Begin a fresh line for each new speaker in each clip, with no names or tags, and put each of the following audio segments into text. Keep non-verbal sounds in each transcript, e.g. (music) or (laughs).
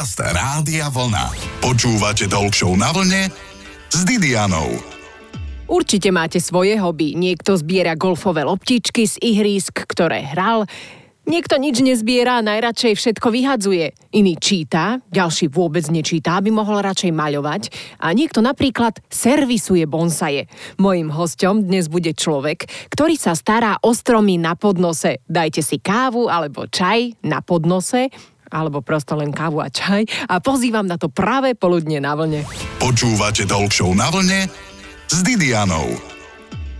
Podcast Rádia Vlna. Počúvate Talk na vlne s Didianou.
Určite máte svoje hobby. Niekto zbiera golfové loptičky z ihrísk, ktoré hral. Niekto nič nezbiera a najradšej všetko vyhadzuje. Iný číta, ďalší vôbec nečíta, aby mohol radšej maľovať. A niekto napríklad servisuje bonsaje. Mojím hostom dnes bude človek, ktorý sa stará o stromy na podnose. Dajte si kávu alebo čaj na podnose alebo prosto len kávu a čaj a pozývam na to práve poludne na vlne.
Počúvate Talk na vlne s Didianou.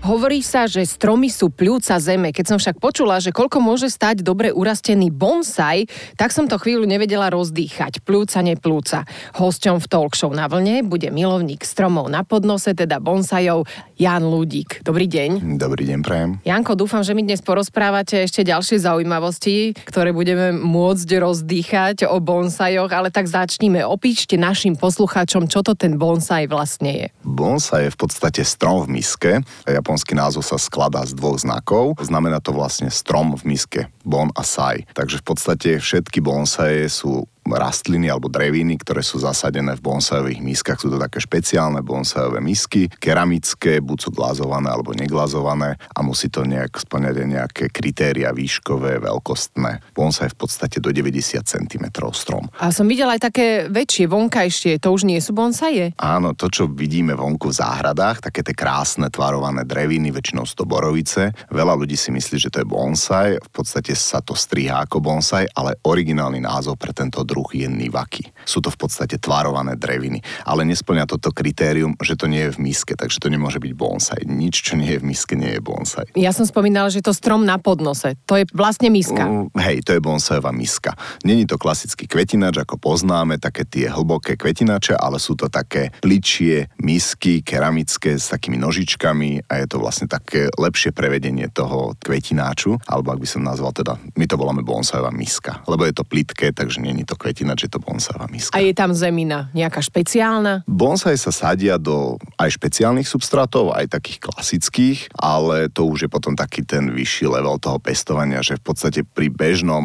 Hovorí sa, že stromy sú pľúca zeme. Keď som však počula, že koľko môže stať dobre urastený bonsai, tak som to chvíľu nevedela rozdýchať. Pľúca, neplúca. Hosťom v talk show na vlne bude milovník stromov na podnose, teda bonsajov, Jan Ľudík. Dobrý deň.
Dobrý deň, prajem.
Janko, dúfam, že mi dnes porozprávate ešte ďalšie zaujímavosti, ktoré budeme môcť rozdýchať o bonsajoch, ale tak začníme. Opíšte našim poslucháčom, čo to ten bonsai vlastne je.
Bonsai je v podstate strom v miske. Ja japonský názov sa skladá z dvoch znakov. Znamená to vlastne strom v miske, bon a sai. Takže v podstate všetky bonsaje sú rastliny alebo dreviny, ktoré sú zasadené v bonsajových miskách. Sú to také špeciálne bonsajové misky, keramické, buď sú glazované alebo neglazované a musí to nejak splňať aj nejaké kritéria výškové, veľkostné. Bonsaj je v podstate do 90 cm strom.
A som videla aj také väčšie, vonkajšie, to už nie sú bonsaje?
Áno, to, čo vidíme vonku v záhradách, také tie krásne tvarované dreviny, väčšinou to borovice. Veľa ľudí si myslí, že to je bonsai, v podstate sa to striha ako bonsai, ale originálny názov pre tento druh druh je nivaky. Sú to v podstate tvarované dreviny, ale nesplňa toto kritérium, že to nie je v miske, takže to nemôže byť bonsai. Nič, čo nie je v miske, nie je bonsai.
Ja som spomínala, že to strom na podnose. To je vlastne miska. Uh,
hej, to je bonsajová miska. Není to klasický kvetinač, ako poznáme, také tie hlboké kvetinače, ale sú to také pličie misky, keramické s takými nožičkami a je to vlastne také lepšie prevedenie toho kvetináču, alebo ak by som nazval teda, my to voláme bonsajová miska, lebo je to plitké, takže není to kvetina, že to bonsajová miska.
A je tam zemina nejaká špeciálna?
Bonsaj sa sadia do aj špeciálnych substrátov, aj takých klasických, ale to už je potom taký ten vyšší level toho pestovania, že v podstate pri bežnom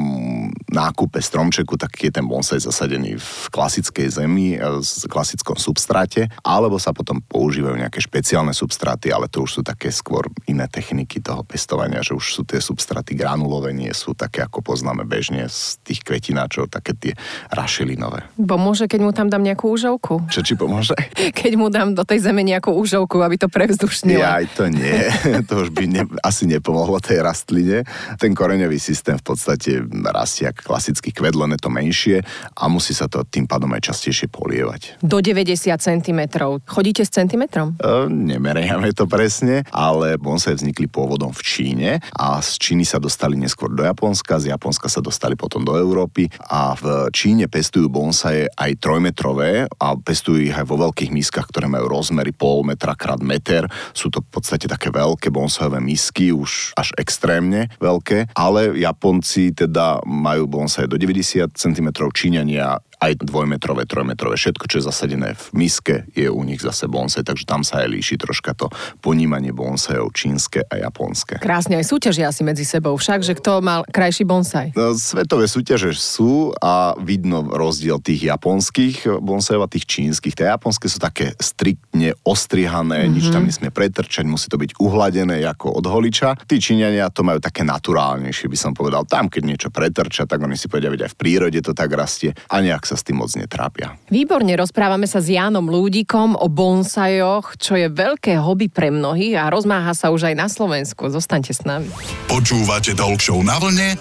nákupe stromčeku, tak je ten bonsaj zasadený v klasickej zemi, s e, klasickom substráte, alebo sa potom používajú nejaké špeciálne substráty, ale to už sú také skôr iné techniky toho pestovania, že už sú tie substráty granulové, nie sú také, ako poznáme bežne z tých kvetináčov, také tie rašelinové.
Pomôže, keď mu tam dám nejakú úžovku?
Čo či pomôže? (laughs)
Keď mu dám do tej zeme nejakú úžovku, aby to prevzdušnilo.
Ja aj to nie. (laughs) to už by ne, asi nepomohlo tej rastline. Ten koreňový systém v podstate rastie ako klasický kvet, len je to menšie a musí sa to tým pádom aj častejšie polievať.
Do 90 cm. Chodíte s centimetrom?
E, nemeriame to presne, ale bonsai vznikli pôvodom v Číne a z Číny sa dostali neskôr do Japonska, z Japonska sa dostali potom do Európy a v Číne pestujú bonsaje aj trojmetrové a pestujú ich aj vo veľkých miskách, ktoré majú rozmery pol metra krát meter. Sú to v podstate také veľké bonsajové misky, už až extrémne veľké, ale Japonci teda majú bonsaje do 90 cm, Číňania aj dvojmetrové, trojmetrové, všetko, čo je zasadené v miske, je u nich zase bonsai, takže tam sa aj líši troška to ponímanie bonsajov čínske a japonské.
Krásne aj súťažia asi medzi sebou, však, že kto mal krajší bonsai.
No, svetové súťaže sú a vidno rozdiel tých japonských bonsajov a tých čínskych. Tie japonské sú také striktne ostrihané, mm-hmm. nič tam nesmie pretrčať, musí to byť uhladené ako od holiča. Tí číňania to majú také naturálnejšie, by som povedal. Tam, keď niečo pretrča, tak oni si povedia, veď aj v prírode to tak rastie a nejak sa s tým moc netrápia.
Výborne, rozprávame sa s Jánom Lúdikom o bonsajoch, čo je veľké hobby pre mnohých a rozmáha sa už aj na Slovensku. Zostaňte s nami.
Počúvate Talk na vlne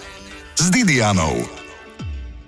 s Didianou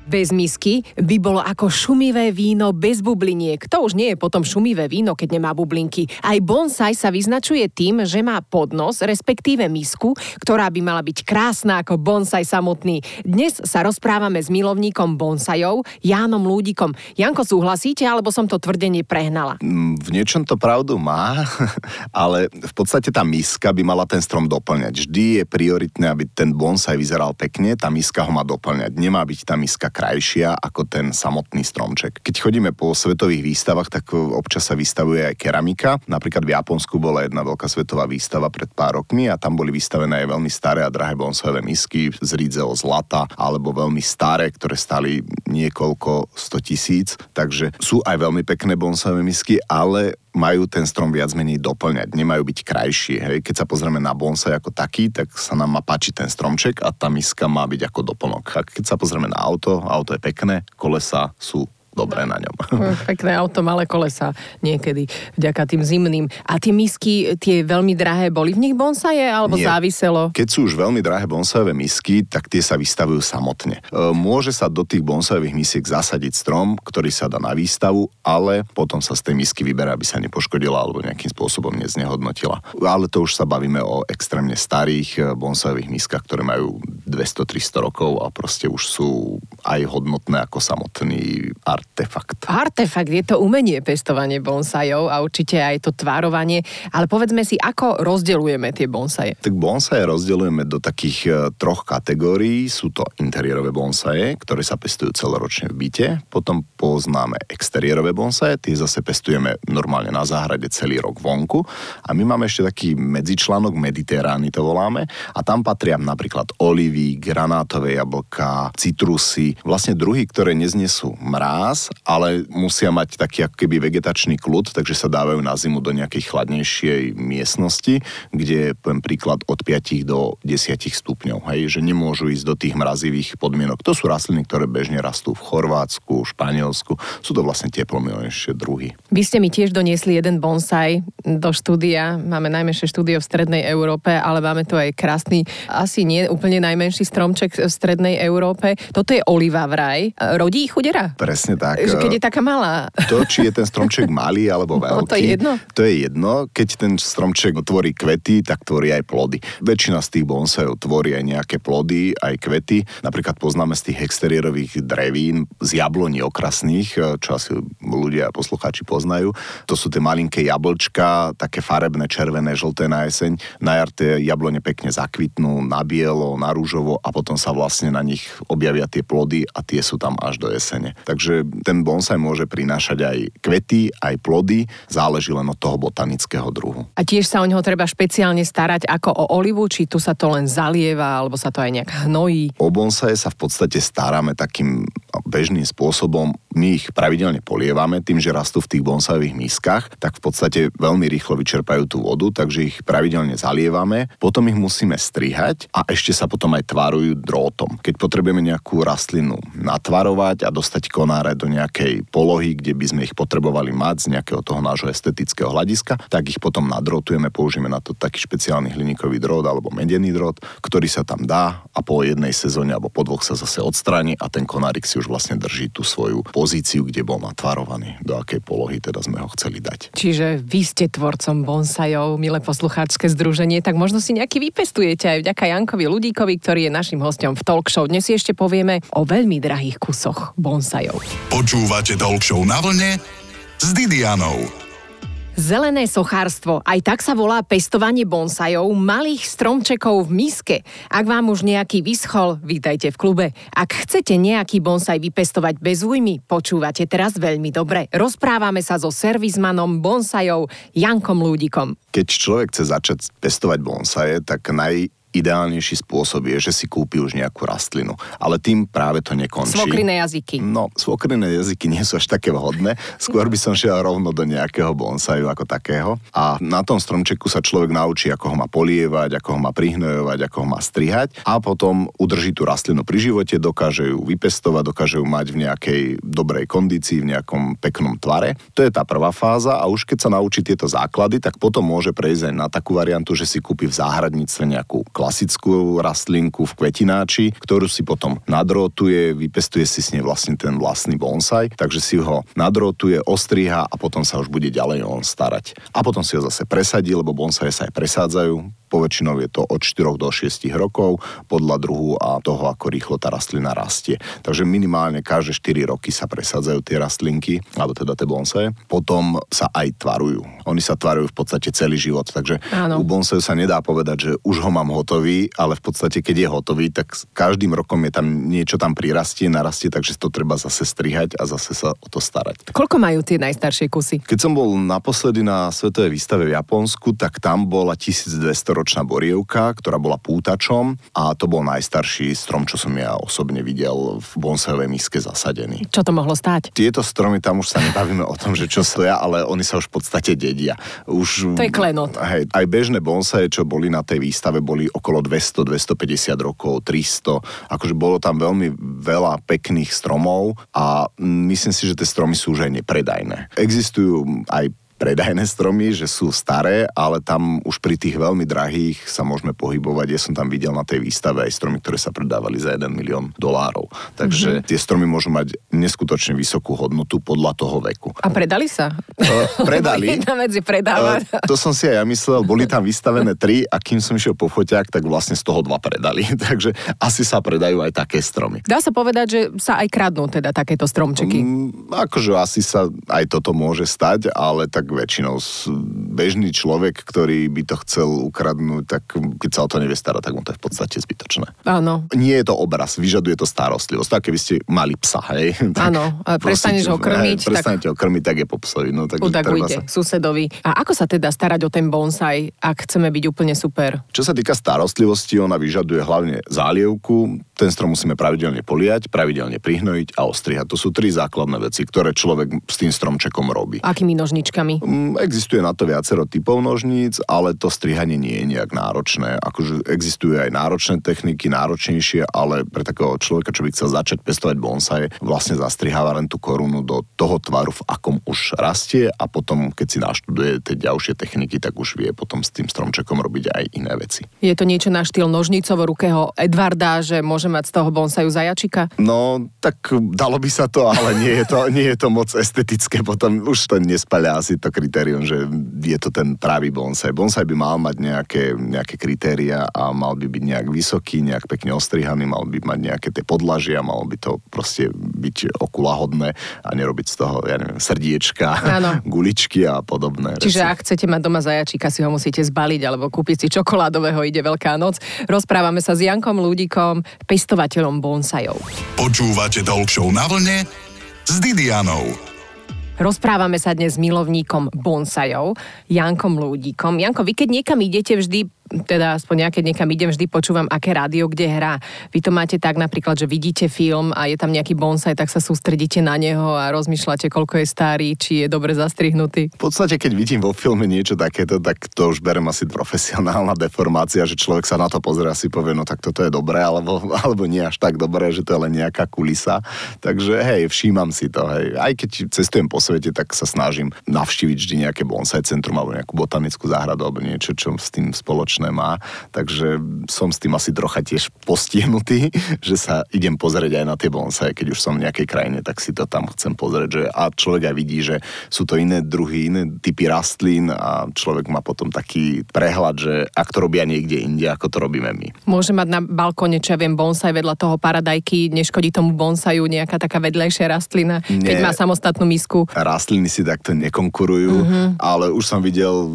bez misky by bolo ako šumivé víno bez bubliniek. To už nie je potom šumivé víno, keď nemá bublinky. Aj bonsai sa vyznačuje tým, že má podnos, respektíve misku, ktorá by mala byť krásna ako bonsai samotný. Dnes sa rozprávame s milovníkom bonsajov, Jánom Lúdikom. Janko, súhlasíte, alebo som to tvrdenie prehnala?
Mm, v niečom to pravdu má, (laughs) ale v podstate tá miska by mala ten strom doplňať. Vždy je prioritné, aby ten bonsai vyzeral pekne, tá miska ho má doplňať. Nemá byť tá miska krajšia ako ten samotný stromček. Keď chodíme po svetových výstavách, tak občas sa vystavuje aj keramika. Napríklad v Japonsku bola jedna veľká svetová výstava pred pár rokmi a tam boli vystavené aj veľmi staré a drahé bonsajové misky z rídzeho zlata alebo veľmi staré, ktoré stali niekoľko 100 tisíc. Takže sú aj veľmi pekné bonsajové misky, ale majú ten strom viac menej doplňať, nemajú byť krajšie. Hej. Keď sa pozrieme na bonsai ako taký, tak sa nám má páčiť ten stromček a tá miska má byť ako doplnok. A keď sa pozrieme na auto, auto je pekné, kolesa sú dobré na ňom. (laughs)
Pekné auto, malé kolesa niekedy, vďaka tým zimným. A tie misky, tie veľmi drahé, boli v nich bonsaje, alebo Nie. záviselo?
Keď sú už veľmi drahé bonsajové misky, tak tie sa vystavujú samotne. E, môže sa do tých bonsajových misiek zasadiť strom, ktorý sa dá na výstavu, ale potom sa z tej misky vyberá, aby sa nepoškodila alebo nejakým spôsobom neznehodnotila. Ale to už sa bavíme o extrémne starých e, bonsajových miskách, ktoré majú 200-300 rokov a proste už sú aj hodnotné ako samotný art artefakt.
Artefakt, je to umenie pestovanie bonsajov a určite aj to tvárovanie, ale povedzme si, ako rozdeľujeme tie bonsaje?
Tak bonsaje rozdeľujeme do takých e, troch kategórií. Sú to interiérové bonsaje, ktoré sa pestujú celoročne v byte, potom poznáme exteriérové bonsaje, tie zase pestujeme normálne na záhrade celý rok vonku a my máme ešte taký medzičlánok, mediterány to voláme a tam patria napríklad olivy, granátové jablka, citrusy, vlastne druhy, ktoré neznesú mráz čas, ale musia mať taký ako keby vegetačný kľud, takže sa dávajú na zimu do nejakej chladnejšej miestnosti, kde poviem príklad, od 5 do 10 stupňov, hej, že nemôžu ísť do tých mrazivých podmienok. To sú rastliny, ktoré bežne rastú v Chorvátsku, Španielsku, sú to vlastne teplomilnejšie druhy.
Vy ste mi tiež doniesli jeden bonsai do štúdia, máme najmenšie štúdio v Strednej Európe, ale máme tu aj krásny, asi nie úplne najmenší stromček v Strednej Európe. Toto je oliva vraj. Rodí chudera?
Presne tak tak...
Že keď je taká malá.
To, či je ten stromček malý alebo veľký. No,
to je jedno.
To je jedno. Keď ten stromček tvorí kvety, tak tvorí aj plody. Väčšina z tých bonsajov tvorí aj nejaké plody, aj kvety. Napríklad poznáme z tých exteriérových drevín, z jabloní okrasných, eh, čo asi ľudia a poslucháči poznajú. To sú tie malinké jablčka, také farebné, červené, žlté na jeseň. Na jar tie jablone pekne zakvitnú na bielo, na rúžovo a potom sa vlastne na nich objavia tie plody a tie sú tam až do jesene. Takže ten bonsai môže prinášať aj kvety, aj plody, záleží len od toho botanického druhu.
A tiež sa o neho treba špeciálne starať ako o olivu, či tu sa to len zalieva, alebo sa to aj nejak hnojí?
O bonsai sa v podstate staráme takým bežným spôsobom. My ich pravidelne polievame tým, že rastú v tých bonsajových miskách, tak v podstate veľmi rýchlo vyčerpajú tú vodu, takže ich pravidelne zalievame, potom ich musíme strihať a ešte sa potom aj tvarujú drôtom. Keď potrebujeme nejakú rastlinu natvarovať a dostať konáre do nejakej polohy, kde by sme ich potrebovali mať z nejakého toho nášho estetického hľadiska, tak ich potom nadrotujeme, použijeme na to taký špeciálny hliníkový drôt alebo medený drôt, ktorý sa tam dá a po jednej sezóne alebo po dvoch sa zase odstráni a ten konárik si už vlastne drží tú svoju pozíciu, kde bol natvarovaný, do akej polohy teda sme ho chceli dať.
Čiže vy ste tvorcom bonsajov, milé poslucháčske združenie, tak možno si nejaký vypestujete aj vďaka Jankovi Ludíkovi, ktorý je našim hostom v talk show. Dnes si ešte povieme o veľmi drahých kusoch bonsajov.
Počúvate Talk na vlne s Didianou.
Zelené sochárstvo, aj tak sa volá pestovanie bonsajov, malých stromčekov v miske. Ak vám už nejaký vyschol, vítajte v klube. Ak chcete nejaký bonsaj vypestovať bez újmy, počúvate teraz veľmi dobre. Rozprávame sa so servismanom bonsajov Jankom Lúdikom.
Keď človek chce začať pestovať bonsaje, tak naj, ideálnejší spôsob je, že si kúpi už nejakú rastlinu. Ale tým práve to nekončí.
Svokriné jazyky.
No, svokriné jazyky nie sú až také vhodné. Skôr by som šiel rovno do nejakého bonsaju ako takého. A na tom stromčeku sa človek naučí, ako ho má polievať, ako ho má prihnojovať, ako ho má strihať a potom udrží tú rastlinu pri živote, dokáže ju vypestovať, dokáže ju mať v nejakej dobrej kondícii, v nejakom peknom tvare. To je tá prvá fáza a už keď sa naučí tieto základy, tak potom môže prejsť aj na takú variantu, že si kúpi v záhradníctve nejakú klasickú rastlinku v kvetináči, ktorú si potom nadrotuje, vypestuje si s nej vlastne ten vlastný bonsai, takže si ho nadrotuje, ostriha a potom sa už bude ďalej on starať. A potom si ho zase presadí, lebo bonsaje sa aj presádzajú, poväčšinou je to od 4 do 6 rokov podľa druhu a toho, ako rýchlo tá rastlina rastie. Takže minimálne každé 4 roky sa presadzajú tie rastlinky, alebo teda tie bonsaje. Potom sa aj tvarujú. Oni sa tvarujú v podstate celý život, takže Áno. u bonsaju sa nedá povedať, že už ho mám hotový, ale v podstate, keď je hotový, tak každým rokom je tam niečo tam prirastie, narastie, takže to treba zase strihať a zase sa o to starať.
Koľko majú tie najstaršie kusy?
Keď som bol naposledy na svetovej výstave v Japonsku, tak tam bola 1200-ročná borievka, ktorá bola pútačom a to bol najstarší strom, čo som ja osobne videl v bonsajovej miske zasadený.
Čo to mohlo stáť?
Tieto stromy, tam už sa nebavíme o tom, že čo stoja, ale oni sa už v podstate dedia. Už,
To je klenot.
Hej, aj bežné bonsaje, čo boli na tej výstave, boli okolo 200-250 rokov, 300. Akože bolo tam veľmi veľa pekných stromov a myslím si, že tie stromy sú už aj nepredajné. Existujú aj predajné stromy, že sú staré, ale tam už pri tých veľmi drahých sa môžeme pohybovať. Ja som tam videl na tej výstave aj stromy, ktoré sa predávali za 1 milión dolárov. Takže mm-hmm. tie stromy môžu mať neskutočne vysokú hodnotu podľa toho veku.
A predali sa?
Uh, predali. (laughs)
Jedna je predávať.
Uh, to som si aj ja myslel, boli tam vystavené tri a kým som išiel po foťák, tak vlastne z toho dva predali. (laughs) Takže asi sa predajú aj také stromy.
Dá sa povedať, že sa aj kradnú teda takéto stromčeky.
Mm, akože asi sa aj toto môže stať, ale tak väčšinou s- bežný človek, ktorý by to chcel ukradnúť, tak keď sa o to nevie starať, tak mu to je v podstate zbytočné.
Áno.
Nie je to obraz, vyžaduje to starostlivosť. Tak keby ste mali psa, hej. (laughs) tak
Áno, prestaneš ho krmiť,
Hej,
tak-
prestanete ho krmiť, tak je po psovi. No, treba
Udagujte
sa...
susedovi. A ako sa teda starať o ten bonsai, ak chceme byť úplne super?
Čo sa týka starostlivosti, ona vyžaduje hlavne zálievku, ten strom musíme pravidelne poliať, pravidelne prihnojiť a ostrihať. To sú tri základné veci, ktoré človek s tým stromčekom robí.
Akými nožničkami?
Mm, Existuje na to viacero typov nožníc, ale to strihanie nie je nejak náročné. Akože existujú aj náročné techniky, náročnejšie, ale pre takého človeka, čo by chcel začať pestovať bonsai, vlastne zastriháva len tú korunu do toho tvaru, v akom už rastie a potom, keď si naštuduje tie ďalšie techniky, tak už vie potom s tým stromčekom robiť aj iné veci.
Je to niečo na štýl nožnicovo-rukého Edvarda, že môže mať z toho bonsaju zajačika?
No, tak dalo by sa to, ale nie je to, nie je to moc estetické. Potom už to nespaľa asi to kritérium, že je to ten pravý bonsai. Bonsai by mal mať nejaké, nejaké kritéria a mal by byť nejak vysoký, nejak pekne ostrihaný, mal by mať nejaké tie podlažia, mal by to proste byť okulahodné a nerobiť z toho, ja neviem, srdiečka,
Áno. (laughs)
guličky a podobné.
Čiže
veci.
ak chcete mať doma zajačika, si ho musíte zbaliť alebo kúpiť si čokoládového, ide Veľká noc. Rozprávame sa s Jankom Ľudíkom, pestovateľom bonsajov.
Počúvate Talk Show na vlne s Didianou.
Rozprávame sa dnes s milovníkom bonsajov, Jankom Lúdikom. Janko, vy keď niekam idete vždy, teda aspoň ja niekam idem, vždy počúvam, aké rádio kde hrá. Vy to máte tak napríklad, že vidíte film a je tam nejaký bonsaj, tak sa sústredíte na neho a rozmýšľate, koľko je starý, či je dobre zastrihnutý.
V podstate, keď vidím vo filme niečo takéto, tak to už berem asi profesionálna deformácia, že človek sa na to pozrie a si povie, no tak toto je dobré, alebo, (laughs) alebo nie až tak dobré, že to je len nejaká kulisa. Takže hej, všímam si to. Hej. Aj keď cestujem po svete, tak sa snažím navštíviť vždy nejaké bonsai centrum alebo nejakú botanickú záhradu alebo niečo, čo s tým spoločné má. Takže som s tým asi trocha tiež postihnutý, (laughs) že sa idem pozrieť aj na tie bonsai, keď už som v nejakej krajine, tak si to tam chcem pozrieť. Že, a človek aj vidí, že sú to iné druhy, iné typy rastlín a človek má potom taký prehľad, že ak to robia niekde inde, ako to robíme my.
Môže mať na balkóne, čo ja viem, bonsaj vedľa toho paradajky, neškodí tomu bonsaju nejaká taká vedlejšia rastlina, keď
Nie.
má samostatnú misku.
rastliny si takto nekonkurujú, mm-hmm. ale už som videl,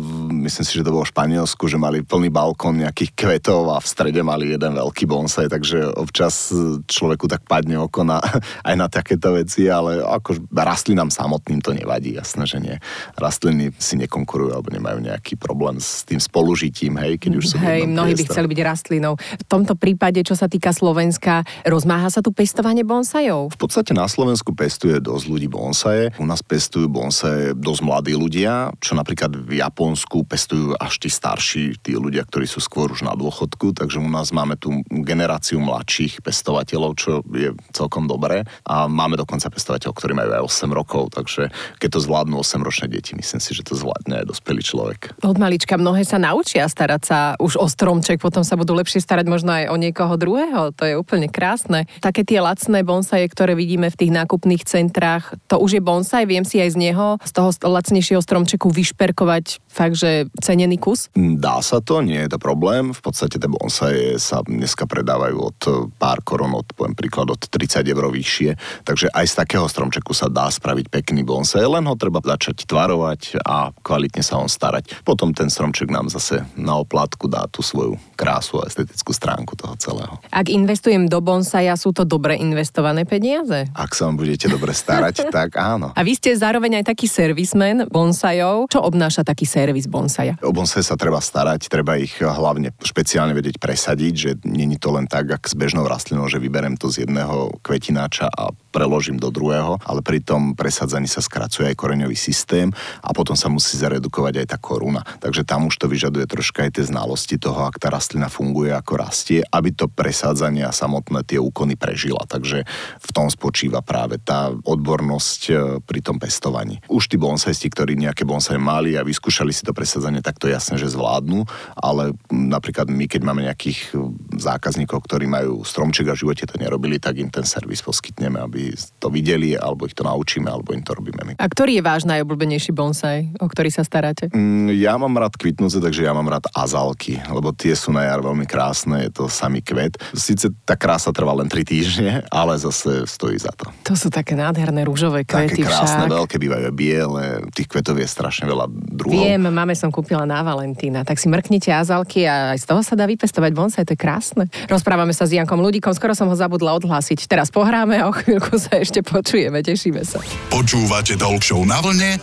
myslím si, že to bolo v Španielsku, že mali plný balkón nejakých kvetov a v strede mali jeden veľký bonsai, takže občas e, človeku tak padne oko na, (laughs) aj na takéto veci, ale ako rastlinám samotným to nevadí, jasné, že nie. Rastliny si nekonkurujú alebo nemajú nejaký problém s tým spolužitím, hej, keď už sú
Hej, mnohí by chceli byť rastlinou. V tomto prípade, čo sa týka Slovenska, rozmáha sa tu pestovanie bonsajov?
V podstate na Slovensku pestuje dosť ľudí bonsaje. U nás pestujú bonsaje dosť mladí ľudia, čo napríklad v Japonsku pestujú až tí starší, tí ľudia, ktorí sú skôr už na dôchodku, takže u nás máme tú generáciu mladších pestovateľov, čo je celkom dobré. A máme dokonca pestovateľov, ktorí majú aj 8 rokov, takže keď to zvládnu 8-ročné deti, myslím si, že to zvládne aj dospelý človek.
Od malička mnohé sa naučia starať sa už o stromček, potom sa budú lepšie starať možno aj o niekoho druhého. To je úplne krásne. Také tie lacné bonsaje, ktoré vidíme v tých nákupných centrách, to už je bonsaj, viem si aj z neho, z toho lacnejšieho stromčeku vyšperkovať fakt, že cenený kus.
Dá sa to, nie je to problém. V podstate tie bonsaje sa dneska predávajú od pár korun, od, poviem príklad, od 30 eur vyššie. Takže aj z takého stromčeku sa dá spraviť pekný bonsai, len ho treba začať tvarovať a kvalitne sa on starať. Potom ten stromček nám zase na oplátku dá tú svoju krásu a estetickú stránku toho celého.
Ak investujem do bonsaja, sú to dobre investované peniaze?
Ak sa vám budete dobre starať, (laughs) tak áno.
A vy ste zároveň aj taký servismen bonsajov. Čo obnáša taký servis bonsaja?
O bonsai sa treba starať, treba ich hlavne špeciálne vedieť presadiť, že není to len tak, ako s bežnou rastlinou, že vyberem to z jedného kvetináča a preložím do druhého, ale pri tom presadzaní sa skracuje aj koreňový systém a potom sa musí zaredukovať aj tá koruna. Takže tam už to vyžaduje troška aj tie znalosti toho, ak tá rastlina funguje, ako rastie, aby to presádzanie a samotné tie úkony prežila. Takže v tom spočíva práve tá odbornosť e, pri tom pestovaní. Už tí bonsajsti, ktorí nejaké bonsaj mali a vyskúšali si to presadzanie, tak to jasne, že zvládnu, ale napríklad my, keď máme nejakých zákazníkov, ktorí majú stromček a v živote to nerobili, tak im ten servis poskytneme, aby to videli, alebo ich to naučíme, alebo im to robíme my.
A ktorý je váš najobľúbenejší bonsai, o ktorý sa staráte?
Mm, ja mám rád kvitnúce, takže ja mám rád azalky, lebo tie sú na jar veľmi krásne, je to samý kvet. Sice tá krása trvá len 3 týždne, (laughs) ale zase stojí za to.
To sú také nádherné rúžové kvety
Také krásne,
však.
veľké, bývajú aj biele, tých kvetov je strašne veľa druhov.
Viem, máme som kúpila na Valentína, tak si mrknite azalky a aj z toho sa dá vypestovať bonsai, to je krásne. Rozprávame sa s Jankom Ľudikom, skoro som ho zabudla odhlásiť. Teraz pohráme a o chvíľku sa ešte počujeme, tešíme sa.
Počúvate Talk na vlne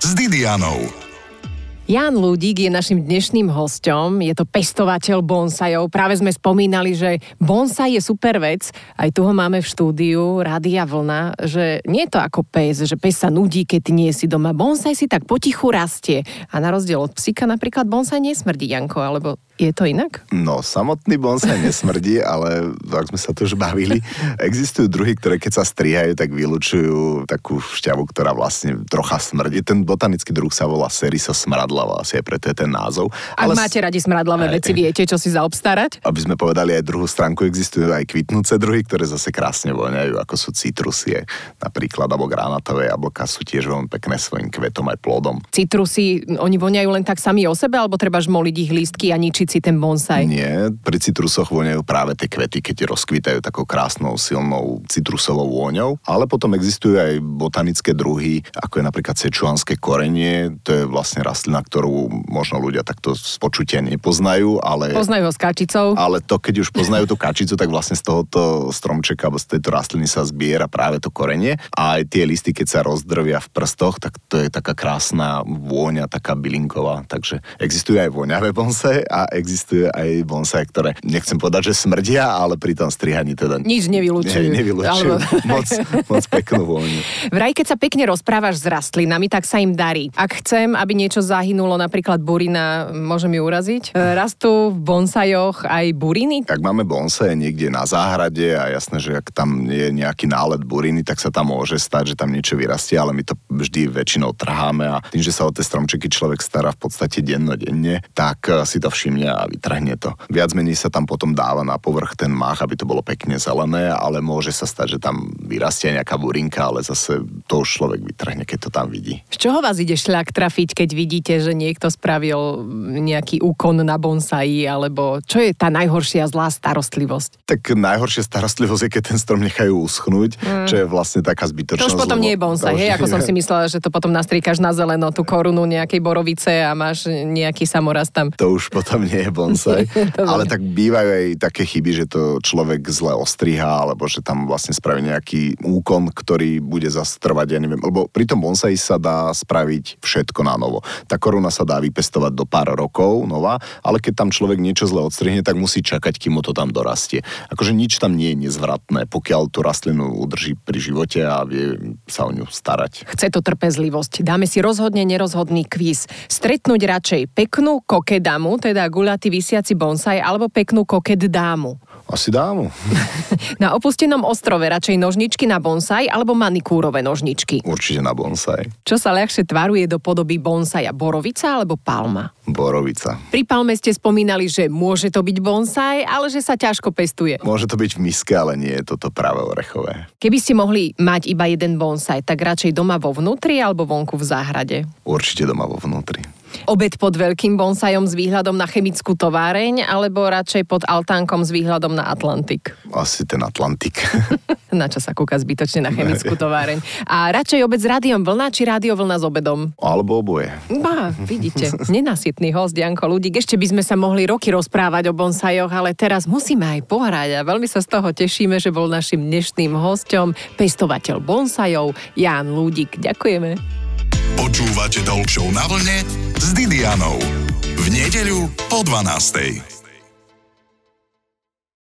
s Didianou.
Jan Ludík je našim dnešným hostom, je to pestovateľ bonsajov. Práve sme spomínali, že bonsaj je super vec, aj tu ho máme v štúdiu, Rádia Vlna, že nie je to ako pes, že pes sa nudí, keď nie si doma. Bonsaj si tak potichu rastie. A na rozdiel od psíka napríklad bonsaj nesmrdí, Janko, alebo je to inak?
No, samotný bonsai nesmrdí, (laughs) ale ak sme sa tu už bavili, existujú druhy, ktoré keď sa strihajú, tak vylučujú takú šťavu, ktorá vlastne trocha smrdí. Ten botanický druh sa volá Seriso smradlava, asi aj preto je ten názov.
Ak ale máte radi smradlavé aj, veci, viete, čo si zaobstarať?
Aby sme povedali aj druhú stránku, existujú aj kvitnúce druhy, ktoré zase krásne voňajú, ako sú citrusy, napríklad, alebo granatové jablka sú tiež veľmi pekné svojim kvetom aj plodom.
Citrusy, oni voňajú len tak sami o sebe, alebo treba žmoliť ich lístky a ničiť si ten bonsai?
Nie, pri citrusoch voňajú práve tie kvety, keď rozkvitajú takou krásnou, silnou citrusovou vôňou. Ale potom existujú aj botanické druhy, ako je napríklad sečuanské korenie. To je vlastne rastlina, ktorú možno ľudia takto z počutia nepoznajú, ale...
Poznajú ho s kačicou.
Ale to, keď už poznajú tú kačicu, tak vlastne z tohoto stromčeka alebo z tejto rastliny sa zbiera práve to korenie. A aj tie listy, keď sa rozdrvia v prstoch, tak to je taká krásna vôňa, taká bylinková. Takže existujú aj voňavé bonsaje a existuje aj bonsai, ktoré nechcem povedať, že smrdia, ale pri tom strihaní teda...
Nič nevylučujú.
Nie, nevylučujú. Alebo... (laughs) Moc, moc peknú vôňu.
Vraj, keď sa pekne rozprávaš s rastlinami, tak sa im darí. Ak chcem, aby niečo zahynulo, napríklad burina, môžem ju uraziť. E, rastú v bonsajoch aj buriny?
Ak máme bonsaje niekde na záhrade a jasné, že ak tam je nejaký nálet buriny, tak sa tam môže stať, že tam niečo vyrastie, ale my to vždy väčšinou trháme a tým, že sa o tie stromčeky človek stará v podstate dennodenne, tak e, si to všimne a vytrhne to. Viac menej sa tam potom dáva na povrch ten mach, aby to bolo pekne zelené, ale môže sa stať, že tam vyrastie nejaká burinka, ale zase to už človek vytrhne, keď to tam vidí.
Z čoho vás ide šľak trafiť, keď vidíte, že niekto spravil nejaký úkon na bonsaji, alebo čo je tá najhoršia zlá starostlivosť?
Tak najhoršia starostlivosť je, keď ten strom nechajú uschnúť, mm. čo je vlastne taká zbytočná.
To už potom nie je bonsai, hej, ako (laughs) som si myslela, že to potom nastriekaš na zeleno tú korunu nejakej borovice a máš nejaký samoraz tam.
To už potom nie je bonsai. (laughs) ale tak bývajú aj také chyby, že to človek zle ostriha, alebo že tam vlastne spraví nejaký úkon, ktorý bude zastrvať, ja neviem. Lebo pri tom bonsai sa dá spraviť všetko na novo. Tá koruna sa dá vypestovať do pár rokov nová, ale keď tam človek niečo zle odstrihne, tak musí čakať, kým mu to tam dorastie. Akože nič tam nie je nezvratné, pokiaľ tú rastlinu udrží pri živote a vie sa o ňu starať.
Chce to trpezlivosť. Dáme si rozhodne nerozhodný kvíz. Stretnúť radšej peknú kokedamu, teda guľatý vysiaci bonsai, alebo peknú koket dámu.
Asi dámu. (laughs)
na opustenom ostrove radšej nožničky na bonsai alebo manikúrové nožničky?
Určite na bonsai.
Čo sa ľahšie tvaruje do podoby bonsaja? Borovica alebo palma?
Borovica.
Pri palme ste spomínali, že môže to byť bonsai, ale že sa ťažko pestuje.
Môže to byť v miske, ale nie je toto práve orechové.
Keby ste mohli mať iba jeden bonsai, tak radšej doma vo vnútri alebo vonku v záhrade?
Určite doma vo vnútri.
Obed pod veľkým bonsajom s výhľadom na chemickú továreň alebo radšej pod altánkom s výhľadom na Atlantik?
Asi ten Atlantik. (laughs)
na čo sa kúka zbytočne na chemickú továreň. A radšej obed s rádiom vlna či rádio vlna s obedom?
Alebo oboje.
Bá, vidíte, nenasytný host Janko ľudí. Ešte by sme sa mohli roky rozprávať o bonsajoch, ale teraz musíme aj pohrať a veľmi sa z toho tešíme, že bol našim dnešným hostom pestovateľ bonsajov Ján Ľudík. Ďakujeme.
Počúvate Talk na vlne s Didianou. V nedeľu po 12.